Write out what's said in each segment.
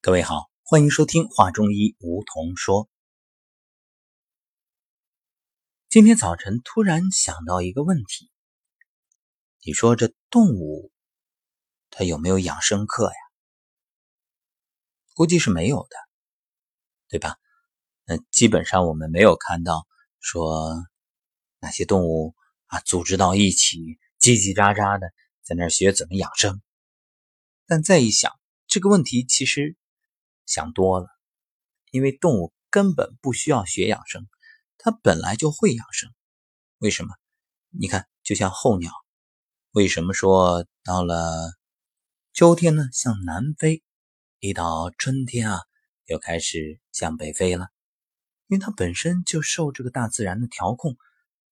各位好，欢迎收听画中医梧桐说。今天早晨突然想到一个问题，你说这动物它有没有养生课呀？估计是没有的，对吧？那基本上我们没有看到说哪些动物啊组织到一起叽叽喳喳的在那学怎么养生。但再一想，这个问题其实。想多了，因为动物根本不需要学养生，它本来就会养生。为什么？你看，就像候鸟，为什么说到了秋天呢向南飞，一到春天啊又开始向北飞了？因为它本身就受这个大自然的调控，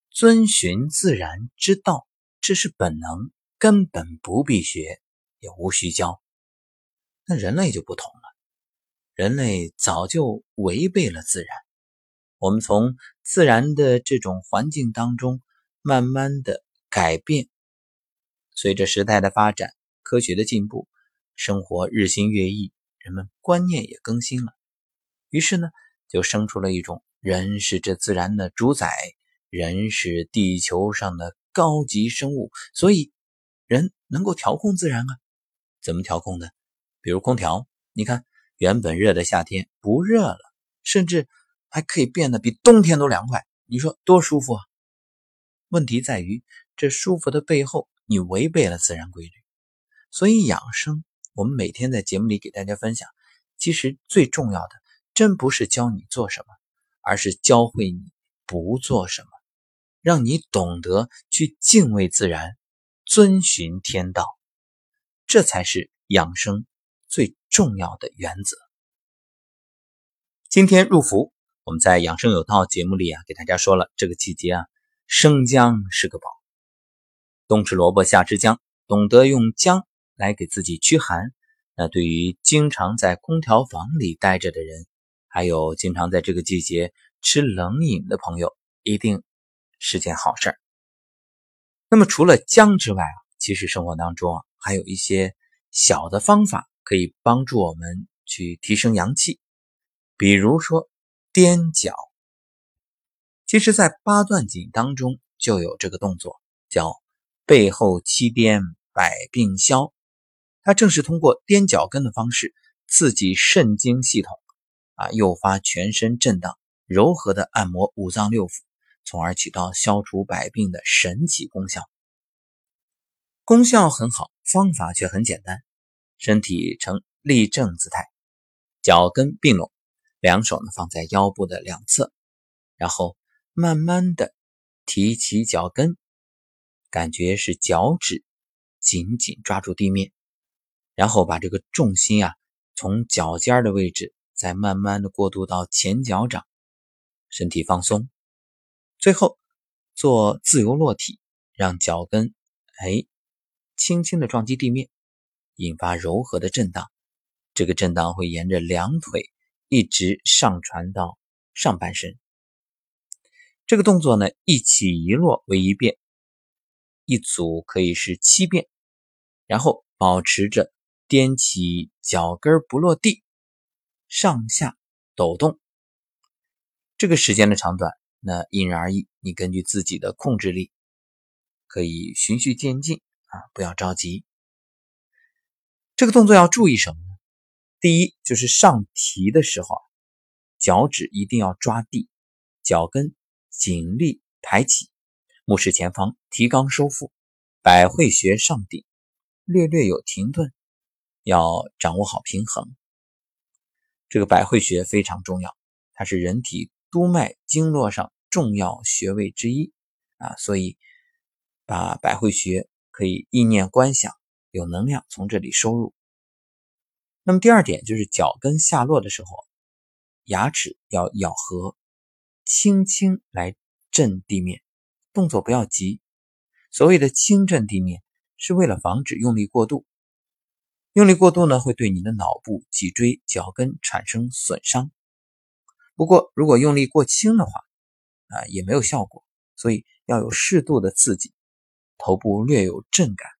遵循自然之道，这是本能，根本不必学，也无需教。那人类就不同了。人类早就违背了自然，我们从自然的这种环境当中慢慢的改变。随着时代的发展，科学的进步，生活日新月异，人们观念也更新了。于是呢，就生出了一种人是这自然的主宰，人是地球上的高级生物，所以人能够调控自然啊。怎么调控呢？比如空调，你看。原本热的夏天不热了，甚至还可以变得比冬天都凉快，你说多舒服啊！问题在于这舒服的背后，你违背了自然规律。所以养生，我们每天在节目里给大家分享，其实最重要的，真不是教你做什么，而是教会你不做什么，让你懂得去敬畏自然，遵循天道，这才是养生。重要的原则。今天入伏，我们在养生有道节目里啊，给大家说了，这个季节啊，生姜是个宝。冬吃萝卜，夏吃姜，懂得用姜来给自己驱寒，那对于经常在空调房里待着的人，还有经常在这个季节吃冷饮的朋友，一定是件好事儿。那么除了姜之外啊，其实生活当中啊，还有一些小的方法。可以帮助我们去提升阳气，比如说踮脚。其实，在八段锦当中就有这个动作，叫背后七颠百病消。它正是通过踮脚跟的方式，刺激肾经系统，啊，诱发全身震荡，柔和的按摩五脏六腑，从而起到消除百病的神奇功效。功效很好，方法却很简单。身体呈立正姿态，脚跟并拢，两手呢放在腰部的两侧，然后慢慢的提起脚跟，感觉是脚趾紧紧抓住地面，然后把这个重心啊从脚尖的位置再慢慢的过渡到前脚掌，身体放松，最后做自由落体，让脚跟哎轻轻的撞击地面。引发柔和的震荡，这个震荡会沿着两腿一直上传到上半身。这个动作呢，一起一落为一遍，一组可以是七遍。然后保持着踮起脚跟不落地，上下抖动。这个时间的长短，那因人而异，你根据自己的控制力，可以循序渐进啊，不要着急。这个动作要注意什么呢？第一，就是上提的时候啊，脚趾一定要抓地，脚跟紧立抬起，目视前方，提肛收腹，百会穴上顶，略略有停顿，要掌握好平衡。这个百会穴非常重要，它是人体督脉经络上重要穴位之一啊，所以把百会穴可以意念观想。有能量从这里收入。那么第二点就是脚跟下落的时候，牙齿要咬合，轻轻来震地面，动作不要急。所谓的轻震地面，是为了防止用力过度。用力过度呢，会对你的脑部、脊椎、脚跟产生损伤。不过如果用力过轻的话，啊，也没有效果。所以要有适度的刺激，头部略有震感。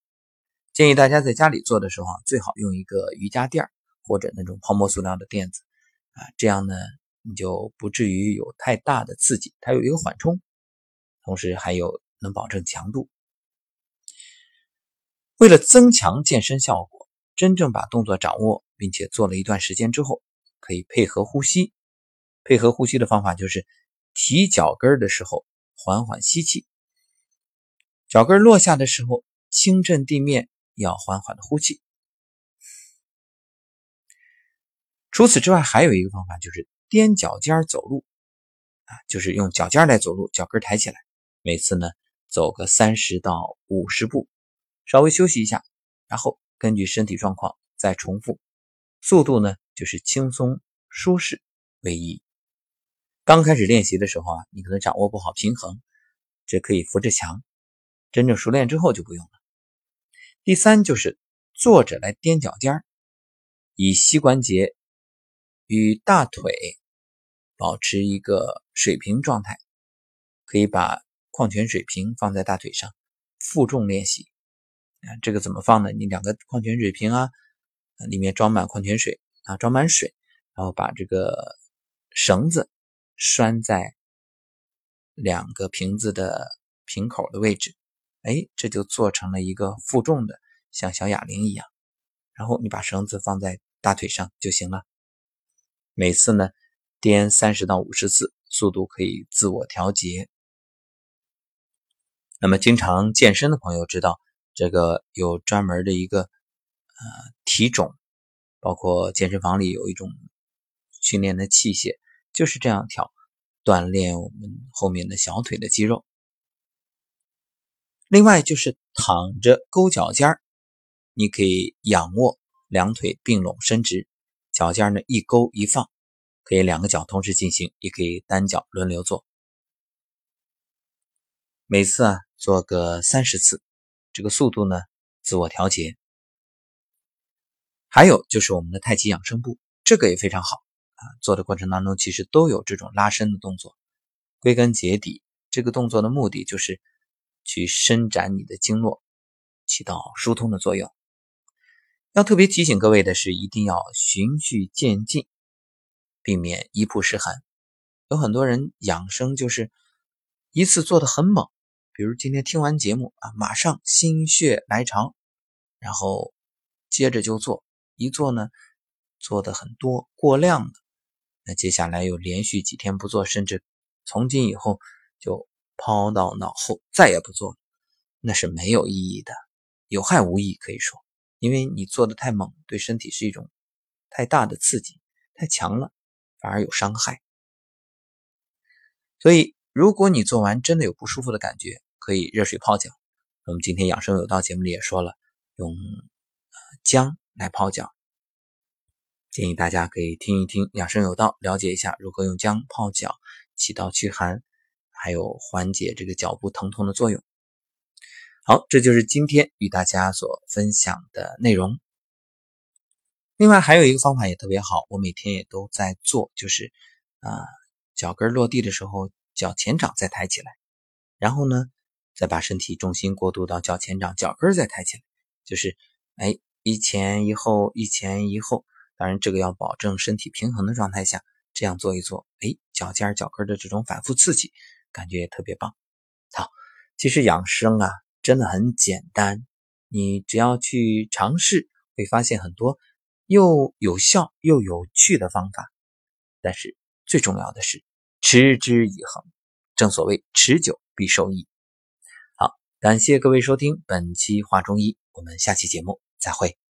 建议大家在家里做的时候啊，最好用一个瑜伽垫或者那种泡沫塑料的垫子啊，这样呢你就不至于有太大的刺激，它有一个缓冲，同时还有能保证强度。为了增强健身效果，真正把动作掌握，并且做了一段时间之后，可以配合呼吸。配合呼吸的方法就是提脚跟的时候缓缓吸气，脚跟落下的时候轻震地面，要缓缓的呼气。除此之外，还有一个方法就是踮脚尖走路，啊，就是用脚尖来走路，脚跟抬起来，每次呢走个三十到五十步。稍微休息一下，然后根据身体状况再重复。速度呢，就是轻松舒适为宜。刚开始练习的时候啊，你可能掌握不好平衡，这可以扶着墙。真正熟练之后就不用了。第三就是坐着来踮脚尖儿以膝关节与大腿保持一个水平状态，可以把矿泉水瓶放在大腿上，负重练习。啊这个怎么放呢？你两个矿泉水瓶啊，里面装满矿泉水啊，装满水，然后把这个绳子拴在两个瓶子的瓶口的位置，哎，这就做成了一个负重的，像小哑铃一样。然后你把绳子放在大腿上就行了。每次呢，颠三十到五十次，速度可以自我调节。那么经常健身的朋友知道。这个有专门的一个呃体种，包括健身房里有一种训练的器械，就是这样跳，锻炼我们后面的小腿的肌肉。另外就是躺着勾脚尖儿，你可以仰卧，两腿并拢伸直，脚尖呢一勾一放，可以两个脚同时进行，也可以单脚轮流做。每次啊做个三十次。这个速度呢，自我调节。还有就是我们的太极养生步，这个也非常好啊。做的过程当中，其实都有这种拉伸的动作。归根结底，这个动作的目的就是去伸展你的经络，起到疏通的作用。要特别提醒各位的是，一定要循序渐进，避免一步失寒。有很多人养生就是一次做的很猛。比如今天听完节目啊，马上心血来潮，然后接着就做，一做呢做的很多过量了，那接下来又连续几天不做，甚至从今以后就抛到脑后，再也不做了，那是没有意义的，有害无益可以说，因为你做的太猛，对身体是一种太大的刺激，太强了反而有伤害。所以如果你做完真的有不舒服的感觉，可以热水泡脚。我们今天养生有道节目里也说了，用姜来泡脚，建议大家可以听一听养生有道，了解一下如何用姜泡脚，起到驱寒，还有缓解这个脚部疼痛的作用。好，这就是今天与大家所分享的内容。另外还有一个方法也特别好，我每天也都在做，就是啊，脚跟落地的时候，脚前掌再抬起来，然后呢。再把身体重心过渡到脚前掌，脚跟再抬起来，就是哎一前一后，一前一后。当然，这个要保证身体平衡的状态下，这样做一做，哎，脚尖、脚跟的这种反复刺激，感觉也特别棒。好，其实养生啊，真的很简单，你只要去尝试，会发现很多又有效又有趣的方法。但是最重要的是持之以恒，正所谓持久必受益。好感谢各位收听本期《画中医》，我们下期节目再会。